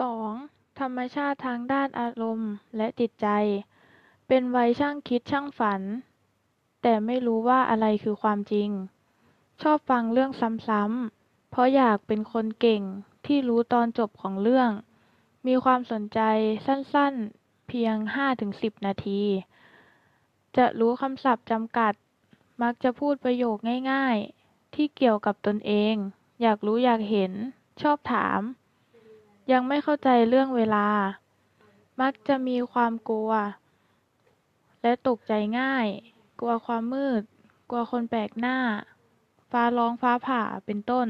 สอง ธรรมชาติทางด้านอารมณ์และจิตใจ เป็นวัยช่างคิดช่างฝัน แต่ไม่รู้ว่าอะไรคือความจริง ชอบฟังเรื่องซ้ำๆ เพราะอยากเป็นคนเก่งที่รู้ตอนจบของเรื่อง มีความสนใจสั้นๆ เพียงห้าถึงสิบนาที จะรู้คำศัพท์จำกัด มักจะพูดประโยคง่ายๆ ที่เกี่ยวกับตนเอง อยากรู้อยากเห็น ชอบถาม ยังไม่เข้าใจเรื่องเวลา มักจะมีความกลัว และตกใจง่าย กลัวความมืด กลัวคนแปลกหน้า ฟ้าร้องฟ้าผ่า เป็นต้น